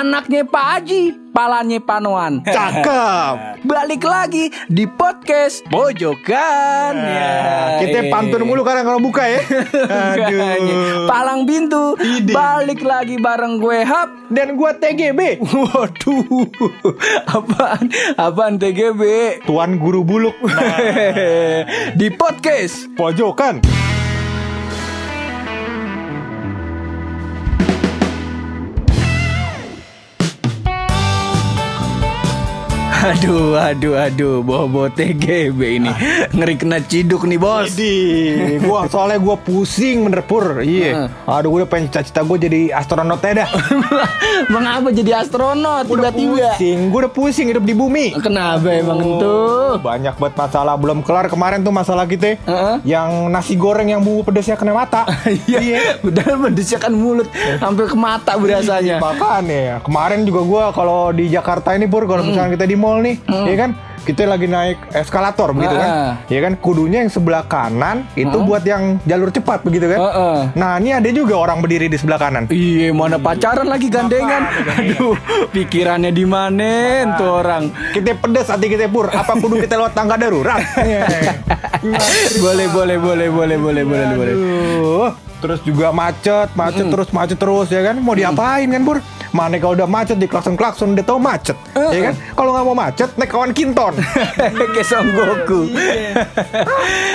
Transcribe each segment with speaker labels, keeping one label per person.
Speaker 1: Anaknya Pak Haji, palanya Panoan.
Speaker 2: Cakep.
Speaker 1: Balik lagi di podcast Pojokan. Ya,
Speaker 2: Kita pantun mulu kadang kalau buka ya. Aduh.
Speaker 1: Palang pintu.
Speaker 2: Ide.
Speaker 1: Balik lagi bareng gue Hap.
Speaker 2: Dan gua TGB.
Speaker 1: Waduh, apaan? Apaan TGB?
Speaker 2: Tuan Guru Buluk.
Speaker 1: di podcast.
Speaker 2: Pojokan.
Speaker 1: Aduh, aduh, aduh, bawa-bawa TGB ini ngeri kena ciduk nih bos.
Speaker 2: Di, gua soalnya gua pusing bener pur. Iya. Aduh, gua udah pengen cita-cita gua jadi astronot ya dah.
Speaker 1: Mengapa jadi astronot
Speaker 2: Udah
Speaker 1: tiba-tiba?
Speaker 2: pusing, gua udah pusing hidup di bumi.
Speaker 1: Kenapa emang itu?
Speaker 2: Banyak banget masalah belum kelar kemarin tuh masalah kita
Speaker 1: Heeh.
Speaker 2: yang nasi goreng yang bumbu pedesnya kena mata.
Speaker 1: Iya, benar mendesyakan mulut sampai ke mata berasanya.
Speaker 2: Makanya kemarin juga gua kalau di Jakarta ini pur kalau misalnya kita di mall nih, ya kan kita lagi naik eskalator begitu
Speaker 1: Ah.
Speaker 2: kan, ya kan kudunya yang sebelah kanan itu buat yang jalur cepat begitu kan.
Speaker 1: Heeh.
Speaker 2: Nah ini ada juga orang berdiri di sebelah kanan.
Speaker 1: Iya, mana pacaran lagi gandengan. Aduh, pikirannya di mana tuh orang.
Speaker 2: Kita pedes hati kita pur. Apa kudu kita lewat tangga darurat? Iya.
Speaker 1: boleh, boleh, boleh, boleh, boleh, boleh, boleh.
Speaker 2: Terus juga macet, macet terus, macet terus ya kan. Mau diapain kan pur? Mana kalau udah macet di klakson klakson udah tau macet, ya kan? Kalau nggak mau macet naik kawan kinton.
Speaker 1: Kayak Son Goku.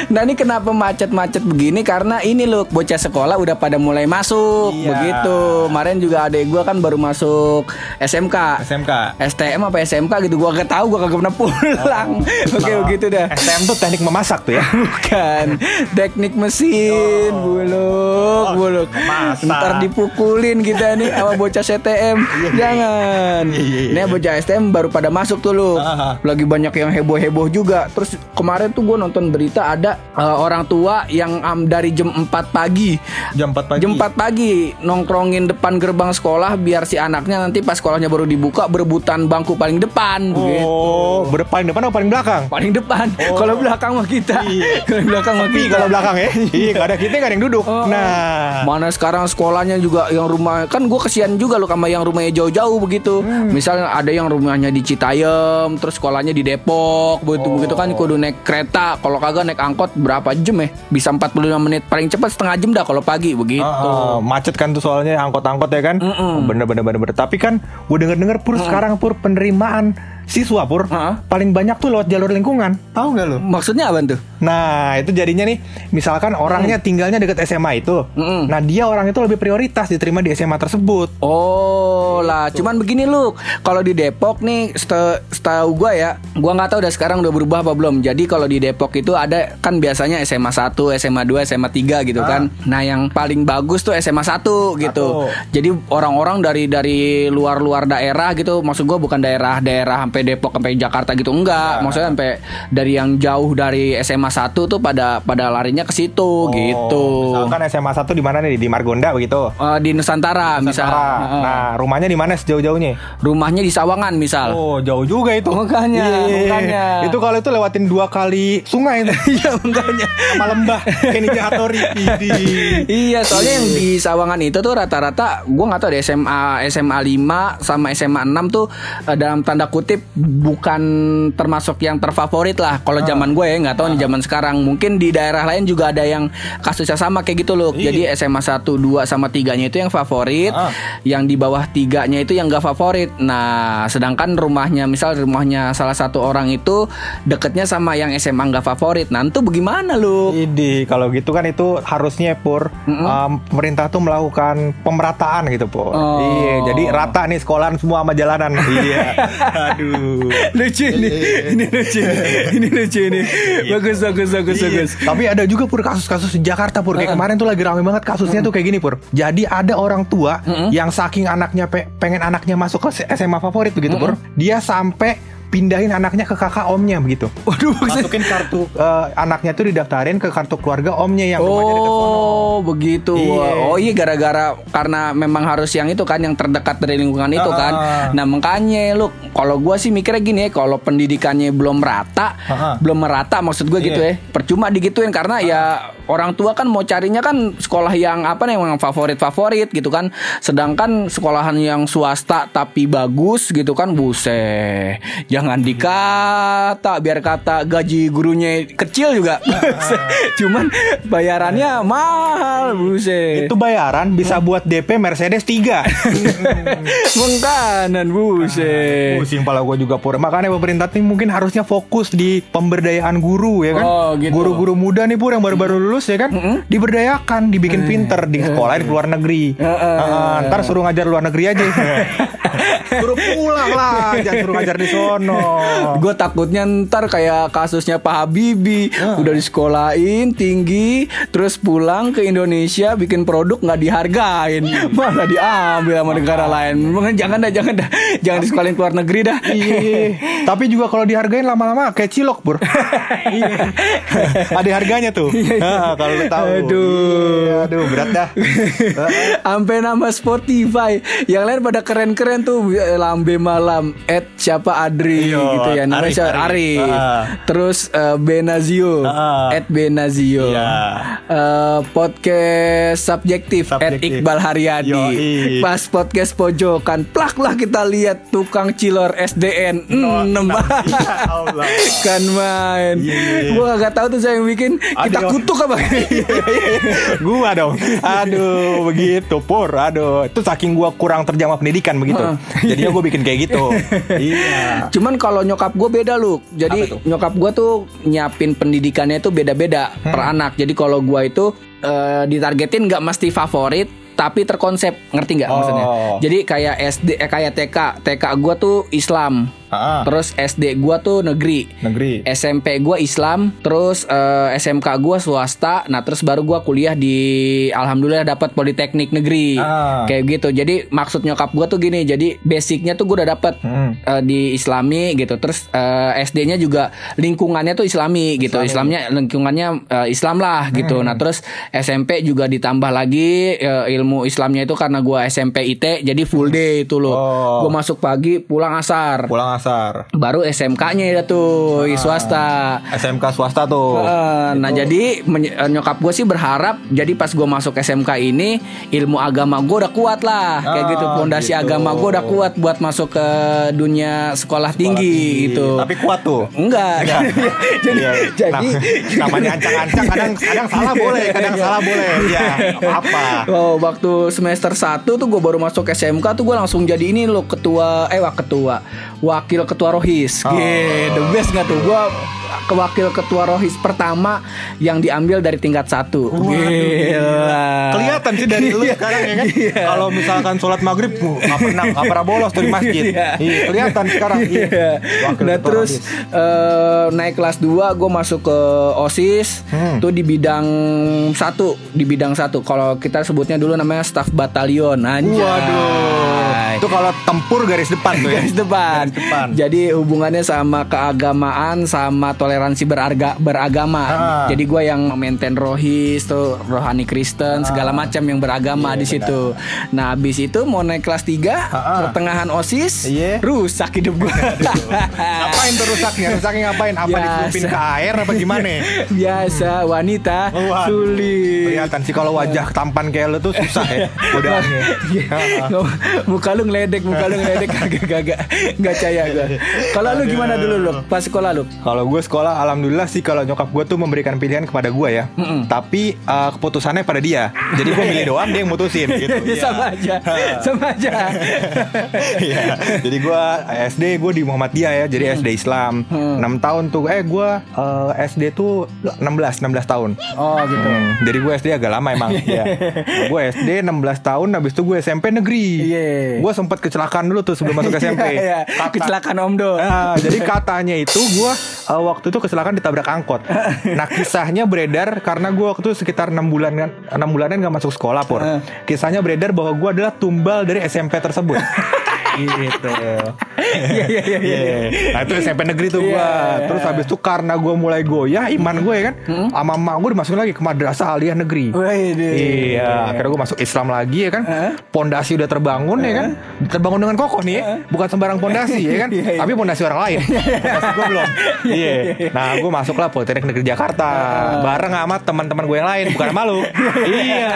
Speaker 1: nah ini kenapa macet-macet begini? Karena ini loh bocah sekolah udah pada mulai masuk
Speaker 2: Iya.
Speaker 1: begitu. Kemarin juga adek gua kan baru masuk SMK.
Speaker 2: SMK.
Speaker 1: STM apa SMK gitu gua gak tahu gua kagak pernah pulang. Oke begitu dah.
Speaker 2: STM tuh teknik memasak tuh ya.
Speaker 1: Bukan teknik mesin buluk buluk
Speaker 2: masak.
Speaker 1: ntar dipukulin kita nih sama bocah CTM jangan ini bocah STM baru pada masuk tuh lu
Speaker 2: Ah.
Speaker 1: lagi banyak yang heboh heboh juga terus kemarin tuh gue nonton berita ada eh, orang tua yang am, dari jam 4 pagi
Speaker 2: Jam 4 pagi.
Speaker 1: Jam 4 pagi nongkrongin depan gerbang sekolah biar si anaknya nanti pas sekolahnya baru dibuka berebutan bangku paling depan.
Speaker 2: Oh, ber- paling depan atau paling belakang?
Speaker 1: Paling depan. Kalau belakang mah kita. Kalau belakang mah kita.
Speaker 2: kalau belakang ya, iya gak ada kita gak ada yang duduk.
Speaker 1: Oh,
Speaker 2: Nah,
Speaker 1: Mana sekarang sekolahnya juga yang rumah kan gue kesian juga loh sama yang rumahnya jauh-jauh begitu.
Speaker 2: Hmm.
Speaker 1: Misalnya ada yang rumahnya di Citayam, terus sekolahnya di Depok, begitu begitu kan
Speaker 2: Oh.
Speaker 1: kudu naik kereta. Kalau kagak naik angkot berapa jam ya? Bisa 45 menit paling cepat setengah jam dah kalau pagi begitu.
Speaker 2: Ah, ah, macet kan tuh soalnya angkot-angkot ya kan. Bener bener bener bener. Tapi kan gue denger denger pur sekarang pur penerimaan siswa pur
Speaker 1: Ah.
Speaker 2: paling banyak tuh lewat jalur lingkungan. Tahu nggak lo?
Speaker 1: Maksudnya apa tuh?
Speaker 2: Nah itu jadinya nih, misalkan orangnya tinggalnya deket SMA itu,
Speaker 1: Mm-mm.
Speaker 2: nah dia orang itu lebih prioritas diterima di SMA tersebut.
Speaker 1: Oh lah, cuman begini lu. Kalau di Depok nih, seta- setahu gua ya, gua nggak tahu udah sekarang udah berubah apa belum. Jadi kalau di Depok itu ada kan biasanya SMA 1, SMA 2, SMA 3 gitu kan. Nah, yang paling bagus tuh SMA 1 gitu.
Speaker 2: Satu.
Speaker 1: Jadi orang-orang dari dari luar-luar daerah gitu, maksud gua bukan daerah-daerah sampai Depok sampai Jakarta gitu enggak. Maksudnya sampai dari yang jauh dari SMA 1 tuh pada pada larinya ke situ gitu.
Speaker 2: Oh, Misalkan SMA 1 di mana nih? Di Margonda begitu.
Speaker 1: Eh, di Nusantara, misal.
Speaker 2: Nusantara.
Speaker 1: Heeh.
Speaker 2: Nah rumahnya di mana sejauh-jauhnya?
Speaker 1: rumahnya di Sawangan misal.
Speaker 2: Oh jauh juga itu.
Speaker 1: Makanya,
Speaker 2: Iya.
Speaker 1: makanya.
Speaker 2: Itu kalau itu lewatin dua kali sungai itu.
Speaker 1: Iya makanya.
Speaker 2: sama lembah kayak Ninja Hattori. Idih.
Speaker 1: iya, soalnya yang di Sawangan itu tuh rata-rata gua nggak tahu deh SMA SMA 5 sama SMA 6 tuh eh, dalam tanda kutip bukan termasuk yang terfavorit lah. Kalau zaman gue ya nggak tahu nih zaman sekarang. Mungkin di daerah lain juga ada yang kasusnya sama kayak gitu loh.
Speaker 2: Iya.
Speaker 1: Jadi SMA 1, 2 sama 3-nya itu yang favorit,
Speaker 2: Ah.
Speaker 1: yang di bawah tiganya itu yang gak favorit. Nah, sedangkan rumahnya misal rumahnya salah satu orang itu deketnya sama yang SMA nggak favorit. Nah, itu bagaimana lu?
Speaker 2: Idi, kalau gitu kan itu harusnya pur um, pemerintah tuh melakukan pemerataan gitu pur.
Speaker 1: Oh.
Speaker 2: Iya, jadi rata nih sekolahan semua sama jalanan. iya. Aduh.
Speaker 1: lucu ini ini lucu ini lucu ini bagus bagus bagus
Speaker 2: Iya.
Speaker 1: bagus
Speaker 2: Tapi ada juga pur kasus-kasus di Jakarta pur. Kayak kemarin tuh lagi rame banget kasusnya tuh kayak gini pur. Jadi ada orang tua yang saking anaknya pe- pengen anaknya masuk ke SMA favorit begitu pur. Dia sampai pindahin anaknya ke kakak omnya begitu.
Speaker 1: waduh
Speaker 2: Masukin kartu eh, anaknya tuh didaftarin ke kartu keluarga omnya yang rumahnya deket sono.
Speaker 1: Oh begitu.
Speaker 2: Iya.
Speaker 1: Oh iya gara-gara karena memang harus yang itu kan yang terdekat dari lingkungan itu
Speaker 2: Ah.
Speaker 1: kan. Nah makanya lu kalau gua sih mikirnya gini ya kalau pendidikannya belum rata,
Speaker 2: Ah.
Speaker 1: belum merata maksud gue gitu
Speaker 2: Iya.
Speaker 1: ya. Percuma digituin karena ya orang tua kan mau carinya kan sekolah yang apa nih yang favorit-favorit gitu kan. Sedangkan sekolahan yang swasta tapi bagus gitu kan buset. Jangan dikata biar kata gaji gurunya kecil juga. Cuman bayarannya mahal buset.
Speaker 2: Itu bayaran bisa buat DP Mercedes 3
Speaker 1: Mengkanan buset.
Speaker 2: Pusing pala gue juga pur Makanya pemerintah nih mungkin harusnya fokus di pemberdayaan guru ya kan
Speaker 1: Oh, gitu.
Speaker 2: Guru-guru muda nih pur yang baru-baru lulus ya kan? Diberdayakan, dibikin pinter Di sekolah di luar negeri. Ah, Ntar suruh ngajar luar negeri aja Suruh pulang lah Jangan suruh ngajar di sono.
Speaker 1: Gue takutnya ntar kayak kasusnya Pak Habibie. Udah disekolahin tinggi Terus pulang ke Indonesia Bikin produk nggak dihargain. Malah diambil sama negara lain. Jangan dah jangan dah. Jangan disekolahin ke luar negeri dah.
Speaker 2: Iya. Tapi juga kalau dihargain lama-lama kayak cilok pur Iya. Ada harganya tuh. Ah, Kalau lu tahu.
Speaker 1: Aduh.
Speaker 2: Iya, Aduh berat dah.
Speaker 1: Sampai nama Spotify. Yang lain pada keren-keren tuh Lambe Malam Ed siapa Adri
Speaker 2: Iya,
Speaker 1: gitu ya Namanya
Speaker 2: Arif,
Speaker 1: siapa?
Speaker 2: Arif.
Speaker 1: Arif
Speaker 2: Ah.
Speaker 1: Terus eh, Benazio
Speaker 2: Ah.
Speaker 1: Ed Benazio
Speaker 2: Iya.
Speaker 1: Eh, Podcast Subjektif
Speaker 2: Subjektif.
Speaker 1: Iqbal Haryadi
Speaker 2: Yoi.
Speaker 1: Pas podcast Pojokan Plak lah kita lihat Tukang cilor SDN Hmm,
Speaker 2: Ya Allah.
Speaker 1: Kan main
Speaker 2: Iya, iya.
Speaker 1: Gua gak tahu tuh saya yang bikin Kita
Speaker 2: Ada-
Speaker 1: kutuk apa
Speaker 2: gua dong aduh begitu pur aduh itu saking gua kurang terjamah pendidikan begitu jadinya gua bikin kayak gitu iya
Speaker 1: Cuman kalau nyokap gue beda lu. Jadi
Speaker 2: tuh?
Speaker 1: nyokap gue tuh nyiapin pendidikannya itu beda-beda per
Speaker 2: Hmm.
Speaker 1: anak. Jadi kalau gue itu eh, ditargetin nggak mesti favorit, tapi terkonsep. Ngerti nggak maksudnya?
Speaker 2: Oh.
Speaker 1: Jadi kayak SD, eh, kayak TK. TK gue tuh Islam.
Speaker 2: Ah,
Speaker 1: Terus SD gue tuh negeri.
Speaker 2: negeri
Speaker 1: SMP gue Islam, terus eh, SMK gue swasta, nah terus baru gue kuliah di Alhamdulillah dapat Politeknik Negeri,
Speaker 2: Ah.
Speaker 1: kayak gitu. Jadi maksud nyokap gue tuh gini, jadi basicnya tuh gue udah dapat
Speaker 2: Hmm.
Speaker 1: eh, di Islami gitu, terus eh, SD-nya juga lingkungannya tuh Islami gitu, Islamnya lingkungannya eh, Islam lah gitu.
Speaker 2: Hmm.
Speaker 1: Nah terus SMP juga ditambah lagi eh, ilmu Islamnya itu karena gue SMP IT, jadi full day itu loh.
Speaker 2: Oh.
Speaker 1: Gue masuk pagi, pulang asar
Speaker 2: pulang asar
Speaker 1: baru SMK-nya ya tuh
Speaker 2: Ah.
Speaker 1: swasta.
Speaker 2: SMK swasta tuh
Speaker 1: Eh, nah jadi menye- eh, nyokap gue sih berharap jadi pas gue masuk SMK ini ilmu agama gue udah kuat lah kayak
Speaker 2: Ah,
Speaker 1: gitu pondasi
Speaker 2: gitu.
Speaker 1: agama gue udah kuat buat masuk ke dunia sekolah, tinggi, gitu.
Speaker 2: tapi kuat tuh
Speaker 1: Enggak. jadi
Speaker 2: Iya.
Speaker 1: jadi
Speaker 2: Nam- namanya ancang-ancang kadang kadang salah boleh kadang salah boleh ya apa
Speaker 1: Oh, waktu semester 1 tuh gue baru masuk SMK tuh gue langsung jadi ini loh ketua eh wah ketua wakil ketua rohis.
Speaker 2: Oh.
Speaker 1: Gih, the best nggak tuh? Gue kewakil ketua rohis pertama yang diambil dari tingkat satu. Gila.
Speaker 2: kelihatan sih dari lu
Speaker 1: Iya,
Speaker 2: sekarang ya kan
Speaker 1: iya.
Speaker 2: kalau misalkan sholat maghrib uh, nggak pernah nggak pernah bolos tuh di masjid
Speaker 1: Iya.
Speaker 2: iya kelihatan sekarang iya. Wakil
Speaker 1: Nah terus eh, naik kelas 2 gue masuk ke OSIS
Speaker 2: Hmm.
Speaker 1: tuh di bidang satu di bidang satu kalau kita sebutnya dulu namanya staff batalion anjay
Speaker 2: Waduh, itu kalau tempur garis depan tuh ya.
Speaker 1: garis depan.
Speaker 2: Garis depan.
Speaker 1: Jadi hubungannya sama keagamaan sama toleransi berarga, beragama.
Speaker 2: Ah.
Speaker 1: Jadi gue yang maintain rohis tuh rohani Kristen segala macam yang beragama di situ. Nah, habis itu mau naik kelas 3
Speaker 2: Ah.
Speaker 1: pertengahan OSIS
Speaker 2: Iya.
Speaker 1: rusak hidup gue.
Speaker 2: Ngapain tuh rusaknya? Rusaknya ngapain? Apa dicelupin ke air apa gimana?
Speaker 1: Biasa wanita
Speaker 2: Waduh.
Speaker 1: sulit.
Speaker 2: Kelihatan sih kalau wajah tampan kayak lu tuh susah ya godaannya.
Speaker 1: muka lu ngeledek, muka lu ngeledek kagak kagak nggak percaya gue. Kalau lu gimana dulu lu pas sekolah lu?
Speaker 2: Kalau gue sekolah, alhamdulillah sih kalau nyokap gue tuh memberikan pilihan kepada gue ya. Tapi uh, keputusannya pada dia. Jadi gue milih doang, dia yang mutusin gitu.
Speaker 1: Ya, sama aja, sama aja.
Speaker 2: Iya. Jadi gue SD gue di Muhammadiyah ya. Jadi SD Islam. 6 tahun tuh. Eh gue uh, SD tuh 16 16 tahun.
Speaker 1: Oh gitu.
Speaker 2: Hmm, jadi gue SD agak lama emang ya. Gue SD 16 tahun Habis itu gue SMP negeri
Speaker 1: Iya.
Speaker 2: Gue sempat kecelakaan dulu tuh Sebelum masuk SMP
Speaker 1: Iya,
Speaker 2: Kata-
Speaker 1: Kecelakaan Om Do.
Speaker 2: Ah, jadi katanya itu gue uh, waktu itu kecelakaan ditabrak angkot. Nah kisahnya beredar karena gue waktu itu sekitar enam bulan kan enam bulanan gak masuk sekolah pur. Kisahnya beredar bahwa gue adalah tumbal dari SMP tersebut. gitu.
Speaker 1: Iya iya iya.
Speaker 2: Iya. Nah itu SMP negeri tuh
Speaker 1: Iya,
Speaker 2: gua.
Speaker 1: iya.
Speaker 2: Terus habis itu karena gua mulai goyah iman gue kan,
Speaker 1: Hmm?
Speaker 2: sama emak gue dimasukin lagi ke madrasah aliyah negeri. Iya, akhirnya gue masuk Islam lagi ya kan. Pondasi udah terbangun ya kan. Terbangun dengan kokoh nih, ya. bukan sembarang pondasi ya kan.
Speaker 1: Iya, iya.
Speaker 2: Tapi pondasi orang lain. Pondasi gue belum. Iya. Nah, gue masuklah Politeknik Negeri Jakarta bareng sama teman-teman gue yang lain, bukan sama lu. Iya.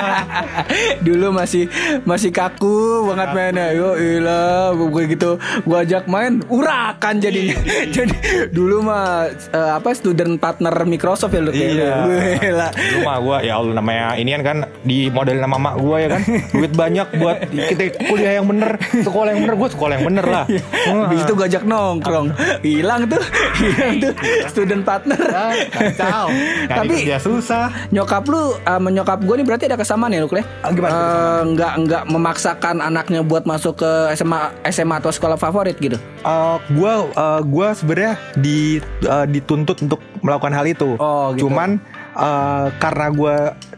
Speaker 1: Dulu masih masih kaku banget mainnya. Yo ilah, gue gitu gua ajak main urakan jadinya. Jadi dulu mah eh, apa student partner Microsoft ya lu kayak
Speaker 2: Iya.
Speaker 1: lu. Gila.
Speaker 2: Lu mah gue ya Allah namanya ini kan di model nama mak gue ya kan. Duit banyak buat kita kuliah yang bener, sekolah yang bener, gue sekolah yang bener lah.
Speaker 1: Habis itu gue ajak nongkrong. Hilang tuh, hilang tuh student partner.
Speaker 2: Ah, kacau. Tapi dia susah.
Speaker 1: nyokap lu sama nyokap gue nih berarti ada kesamaan ya lu Kle?
Speaker 2: Ah, gimana
Speaker 1: Eh, nggak nggak memaksakan anaknya buat masuk ke SMA SMA atau sekolah favorit gitu.
Speaker 2: Uh, gua uh, gua sebenarnya di uh, dituntut untuk melakukan hal itu.
Speaker 1: Oh, gitu.
Speaker 2: Cuman uh, karena gua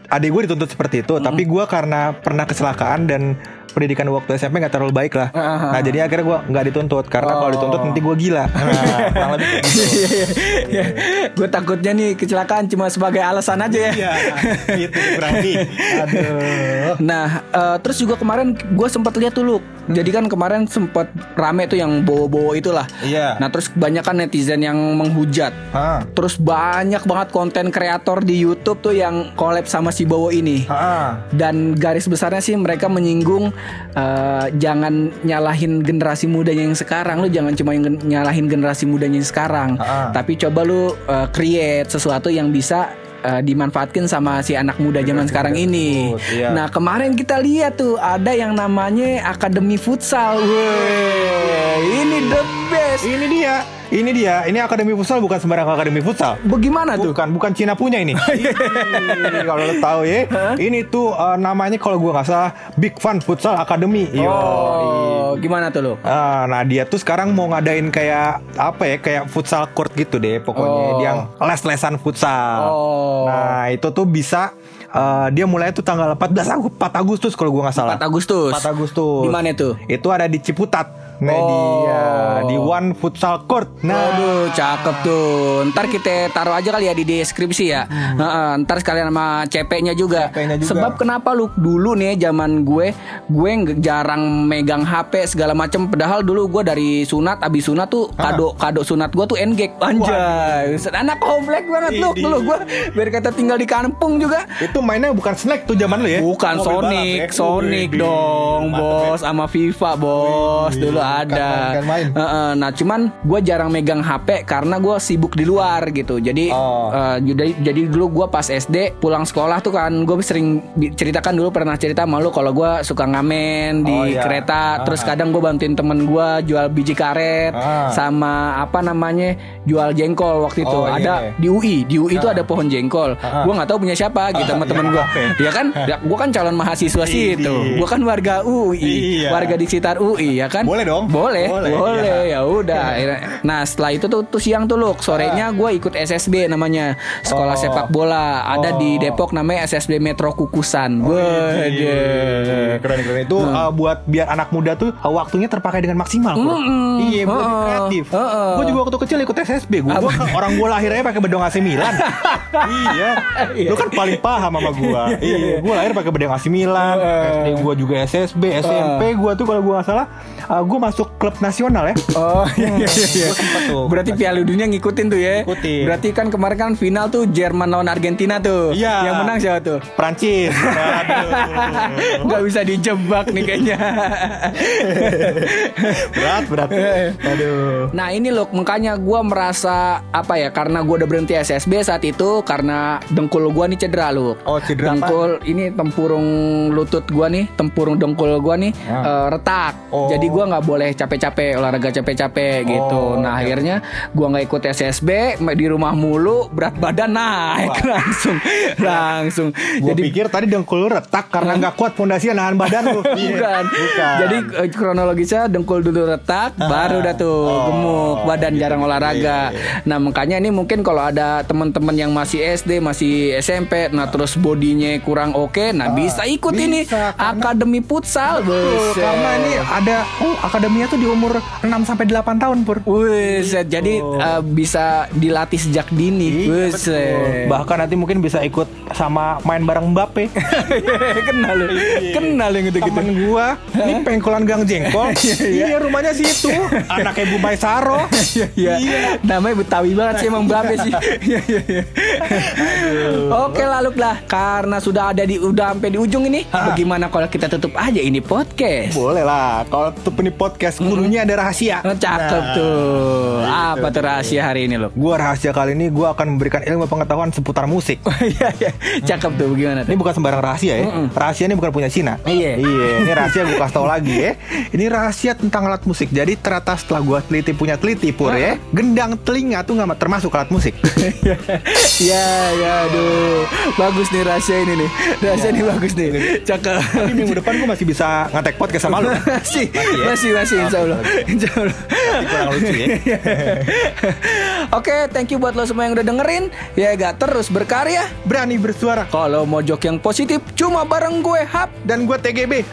Speaker 2: adik gue dituntut seperti itu, tapi gua karena pernah kecelakaan dan pendidikan waktu SMP nggak terlalu baik lah.
Speaker 1: Ah,
Speaker 2: Nah jadi akhirnya gua nggak dituntut karena kalau
Speaker 1: Oh.
Speaker 2: dituntut nanti gua gila. Nah, kurang lebih kayak gitu.
Speaker 1: gue takutnya nih kecelakaan cuma sebagai alasan aja ya.
Speaker 2: Iya, itu berarti. Aduh.
Speaker 1: Nah, eh, terus juga kemarin gue sempat lihat tuh lu. Jadi kan kemarin sempat rame tuh yang bowo-bowo itulah.
Speaker 2: Iya.
Speaker 1: Nah, terus banyak kan netizen yang menghujat.
Speaker 2: Ah.
Speaker 1: Terus banyak banget konten kreator di YouTube tuh yang collab sama si Bowo ini.
Speaker 2: Ah.
Speaker 1: Dan garis besarnya sih mereka menyinggung eh, jangan nyalahin generasi mudanya yang sekarang. Lu jangan cuma yang nyalahin generasi mudanya yang sekarang.
Speaker 2: Ah.
Speaker 1: Tapi coba lu eh, create sesuatu yang bisa eh, dimanfaatkan sama si anak muda zaman sekarang ini.
Speaker 2: iya.
Speaker 1: Nah, kemarin kita lihat tuh ada yang namanya Akademi Futsal. Wih, ini the best.
Speaker 2: Ini dia. Ini dia. Ini akademi futsal bukan sembarang akademi futsal.
Speaker 1: Bagaimana tuh?
Speaker 2: Bukan, bukan Cina punya ini. Ih, kalau lo tahu ya, ini tuh eh, namanya kalau gua nggak salah Big Fun Futsal Academy. Yo.
Speaker 1: Oh, gimana tuh lo?
Speaker 2: Ah, nah dia tuh sekarang mau ngadain kayak apa ya kayak futsal court gitu deh pokoknya
Speaker 1: Oh.
Speaker 2: yang les-lesan futsal.
Speaker 1: Oh.
Speaker 2: Nah itu tuh bisa eh, dia mulai tuh tanggal 14 Agustus 4 Agustus kalau gua nggak salah.
Speaker 1: 4 Agustus.
Speaker 2: 4 Agustus.
Speaker 1: Di mana tuh?
Speaker 2: Itu ada di Ciputat. Nah
Speaker 1: Oh.
Speaker 2: dia di One Futsal Court. Nah,
Speaker 1: Aduh, cakep tuh. Ntar kita taruh aja kali ya di deskripsi ya. Heeh, ntar sekalian sama CP-nya juga.
Speaker 2: CP-nya juga.
Speaker 1: Sebab kenapa lu dulu nih zaman gue, gue jarang megang HP segala macem. Padahal dulu gue dari sunat, abis sunat tuh kado kado sunat gue tuh engage. Anjay, anak komplek banget lu. Dulu gue biar kata tinggal di kampung juga.
Speaker 2: itu mainnya bukan snack tuh zaman lu ya?
Speaker 1: Bukan Sonic,
Speaker 2: balap ya?
Speaker 1: Sonic
Speaker 2: Wih,
Speaker 1: dong,
Speaker 2: ya.
Speaker 1: bos, sama FIFA, bos.
Speaker 2: Wih,
Speaker 1: Dulu ada.
Speaker 2: bukan main.
Speaker 1: Heeh, nah, cuman gue jarang megang HP karena gue sibuk di luar gitu. Jadi,
Speaker 2: Oh.
Speaker 1: eh, jadi, jadi dulu gue pas SD pulang sekolah tuh kan, gue sering ceritakan dulu pernah cerita malu kalau gue suka ngamen di
Speaker 2: Oh, iya.
Speaker 1: kereta.
Speaker 2: Ah.
Speaker 1: Terus kadang gue bantuin temen gue jual biji karet
Speaker 2: Ah.
Speaker 1: sama apa namanya jual jengkol waktu itu.
Speaker 2: Oh, iya,
Speaker 1: ada
Speaker 2: iya.
Speaker 1: di UI, di UI itu ada pohon jengkol.
Speaker 2: Ah.
Speaker 1: Gue nggak tahu punya siapa gitu sama
Speaker 2: iya,
Speaker 1: temen gue. Ya kan, ya, gue kan calon mahasiswa
Speaker 2: Idih.
Speaker 1: situ. Gue kan warga UI,
Speaker 2: Iya.
Speaker 1: warga di sekitar UI ya kan.
Speaker 2: Boleh dong.
Speaker 1: Boleh,
Speaker 2: Boleh,
Speaker 1: boleh. Ya udah. Nah setelah itu tuh, tuh siang tuh loh, sorenya gue ikut SSB namanya sekolah
Speaker 2: Oh.
Speaker 1: sepak bola. Ada di
Speaker 2: Oh.
Speaker 1: Depok namanya SSB Metro Kukusan.
Speaker 2: Iya,
Speaker 1: Waduh.
Speaker 2: keren keren itu uh, buat biar anak muda tuh uh, waktunya terpakai dengan maksimal bro.
Speaker 1: Mm-mm.
Speaker 2: iya buat
Speaker 1: Heeh.
Speaker 2: kreatif
Speaker 1: Heeh.
Speaker 2: gue juga waktu kecil ikut SSB gue orang gue lahirnya pakai bedong AC Milan iya lu kan paling paham sama gue iya gue lahir pakai bedong AC Milan SD gue juga SSB SMP gue tuh kalau gue nggak salah uh, gue masuk klub nasional ya
Speaker 1: Oh iya iya iya.
Speaker 2: Gua sempet tuh.
Speaker 1: Berarti Piala Dunia ngikutin tuh ya.
Speaker 2: Ngikutin.
Speaker 1: Berarti kan kemarin kan final tuh Jerman lawan Argentina tuh.
Speaker 2: Iya.
Speaker 1: Yang menang siapa tuh?
Speaker 2: Prancis Aduh.
Speaker 1: Nggak bisa dijebak nih kayaknya.
Speaker 2: berat berat aduh
Speaker 1: Nah ini loh makanya gue merasa apa ya karena gue udah berhenti SSB saat itu karena dengkul gue nih cedera loh.
Speaker 2: Oh, cedera
Speaker 1: Dengkul ini tempurung lutut gue nih, tempurung dengkul gue nih
Speaker 2: Ah.
Speaker 1: eh, retak.
Speaker 2: Oh.
Speaker 1: Jadi gue nggak boleh capek-capek olahraga capek-capek gitu.
Speaker 2: Oh,
Speaker 1: Nah
Speaker 2: oke.
Speaker 1: akhirnya gue nggak ikut SSB di rumah mulu berat badan naik langsung langsung.
Speaker 2: Gue pikir tadi dengkul lu retak karena nggak kuat fondasi nahan badan lu.
Speaker 1: Bukan.
Speaker 2: Bukan.
Speaker 1: Jadi eh, kronologisnya dengkul dulu retak, baru dah tuh
Speaker 2: Oh,
Speaker 1: gemuk, badan
Speaker 2: gitu.
Speaker 1: jarang olahraga.
Speaker 2: Iya,
Speaker 1: Nah makanya ini mungkin kalau ada teman-teman yang masih SD, masih SMP, nah terus bodinya kurang oke, nah bisa ikut
Speaker 2: Ah, bisa,
Speaker 1: ini
Speaker 2: karena-
Speaker 1: akademi futsal.
Speaker 2: Betul, karena ini ada Oh, akademia tuh di umur 6 sampai 8 tahun, Pur.
Speaker 1: Wih, jadi eh, bisa dilatih sejak dini.
Speaker 2: Iya,
Speaker 1: Wih,
Speaker 2: Bahkan nanti mungkin bisa ikut sama main bareng Mbappe.
Speaker 1: kenal lu. Kenal yang gitu-gitu.
Speaker 2: Temen gua, ini pengkolan Gang Jengkol. iya, rumahnya situ. Anaknya Bu Maisaro.
Speaker 1: Iya, iya. Namanya Betawi banget sih emang Mbappe sih. Iya, iya, iya. Oke lalu lah, karena sudah ada di udah sampai di ujung ini, bagaimana kalau kita tutup aja ini podcast?
Speaker 2: Boleh lah. Kalau tutup ini podcast, kudunya ada rahasia.
Speaker 1: Oh, cakep tuh. Apa tuh rahasia hari ini lo?
Speaker 2: Gua rahasia kali ini gua akan memberikan ilmu pengetahuan seputar musik.
Speaker 1: Iya, iya. Cakep tuh gimana
Speaker 2: Ini
Speaker 1: tuh?
Speaker 2: bukan sembarang rahasia ya. Rahasia ini bukan punya Cina.
Speaker 1: Iya.
Speaker 2: Iya, ini rahasia gue kasih tau lagi ya. Ini rahasia tentang alat musik. Jadi ternyata setelah gua teliti punya teliti pur ya, gendang telinga tuh nggak termasuk alat musik.
Speaker 1: Ya, ya, aduh. Bagus nih rahasia ini nih. Rahasia ini bagus nih. Cakep.
Speaker 2: Tapi minggu depan gua masih bisa ngetek podcast sama lu.
Speaker 1: masih, masih, masih, insya Allah. Insya Allah.
Speaker 2: Nanti kurang lucu ya.
Speaker 1: Oke, thank you buat lo semua yang udah dengerin. Ya, gak terus berkarya.
Speaker 2: Berani bersuara.
Speaker 1: Kalau mau jok yang positif, cuma bareng gue Hap,
Speaker 2: Dan gua TGB.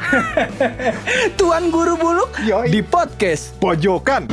Speaker 1: Tuan Guru Buluk
Speaker 2: Yoi.
Speaker 1: di podcast.
Speaker 2: Pojokan.